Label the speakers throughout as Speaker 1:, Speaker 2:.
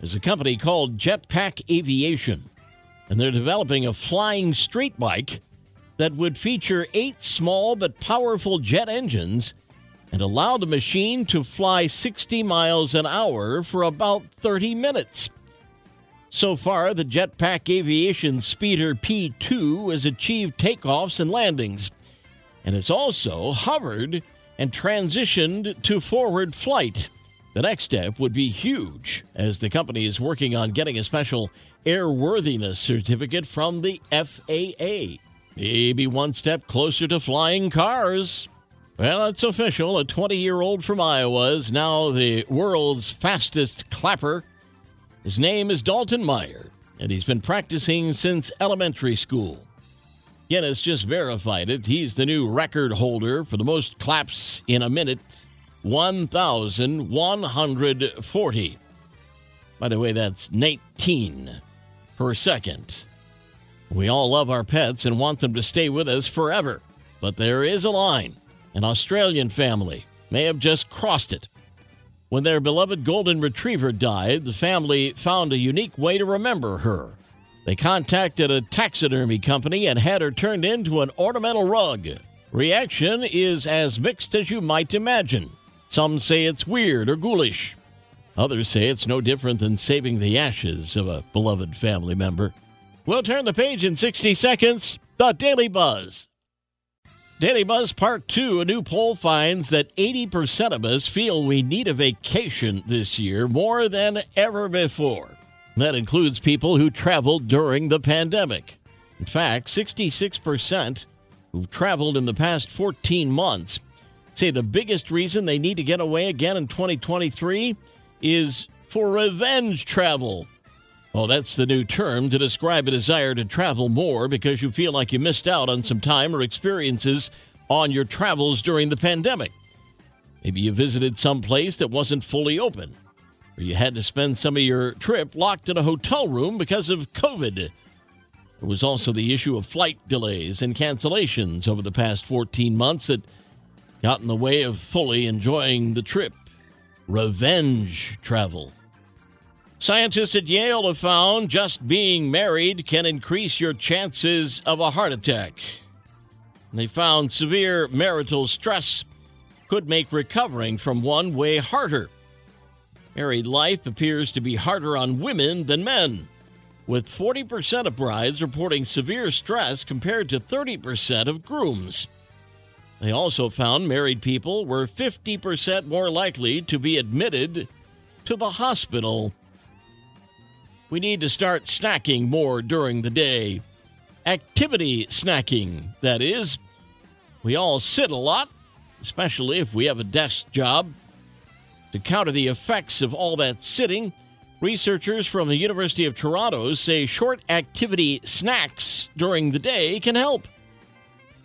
Speaker 1: There's a company called Jetpack Aviation, and they're developing a flying street bike that would feature eight small but powerful jet engines and allow the machine to fly 60 miles an hour for about 30 minutes. So far, the Jetpack Aviation Speeder P2 has achieved takeoffs and landings, and has also hovered and transitioned to forward flight. The next step would be huge, as the company is working on getting a special airworthiness certificate from the FAA. Maybe one step closer to flying cars. Well, it's official. A 20 year old from Iowa is now the world's fastest clapper. His name is Dalton Meyer, and he's been practicing since elementary school. Guinness just verified it. He's the new record holder for the most claps in a minute 1,140. By the way, that's 19 per second. We all love our pets and want them to stay with us forever. But there is a line. An Australian family may have just crossed it. When their beloved golden retriever died, the family found a unique way to remember her. They contacted a taxidermy company and had her turned into an ornamental rug. Reaction is as mixed as you might imagine. Some say it's weird or ghoulish. Others say it's no different than saving the ashes of a beloved family member. We'll turn the page in 60 seconds. The Daily Buzz. Daily Buzz Part 2 A new poll finds that 80% of us feel we need a vacation this year more than ever before. That includes people who traveled during the pandemic. In fact, 66% who've traveled in the past 14 months say the biggest reason they need to get away again in 2023 is for revenge travel. Well, that's the new term to describe a desire to travel more because you feel like you missed out on some time or experiences on your travels during the pandemic. Maybe you visited some place that wasn't fully open, or you had to spend some of your trip locked in a hotel room because of COVID. There was also the issue of flight delays and cancellations over the past 14 months that got in the way of fully enjoying the trip. Revenge travel. Scientists at Yale have found just being married can increase your chances of a heart attack. They found severe marital stress could make recovering from one way harder. Married life appears to be harder on women than men, with 40% of brides reporting severe stress compared to 30% of grooms. They also found married people were 50% more likely to be admitted to the hospital we need to start snacking more during the day. Activity snacking, that is. We all sit a lot, especially if we have a desk job. To counter the effects of all that sitting, researchers from the University of Toronto say short activity snacks during the day can help.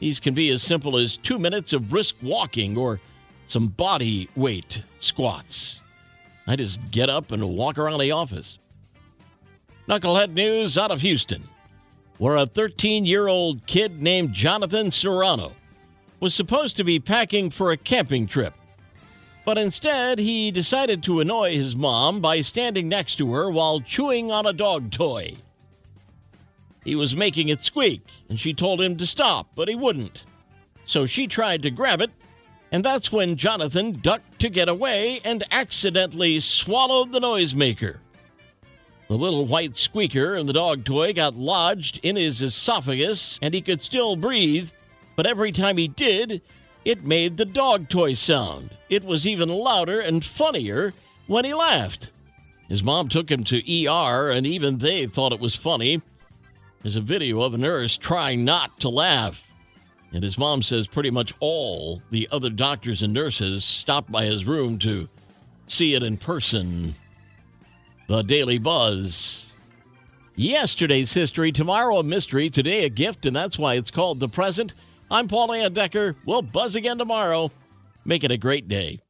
Speaker 1: These can be as simple as two minutes of brisk walking or some body weight squats. I just get up and walk around the office. Knucklehead news out of Houston, where a 13 year old kid named Jonathan Serrano was supposed to be packing for a camping trip. But instead, he decided to annoy his mom by standing next to her while chewing on a dog toy. He was making it squeak, and she told him to stop, but he wouldn't. So she tried to grab it, and that's when Jonathan ducked to get away and accidentally swallowed the noisemaker. The little white squeaker and the dog toy got lodged in his esophagus, and he could still breathe, but every time he did, it made the dog toy sound. It was even louder and funnier when he laughed. His mom took him to ER, and even they thought it was funny. There's a video of a nurse trying not to laugh. And his mom says pretty much all the other doctors and nurses stopped by his room to see it in person. the Daily Buzz. Yesterday's history, tomorrow a mystery, today a gift, and that's why it's called the present. I'm Paul Layendecker. We'll buzz again tomorrow. Make it a great day.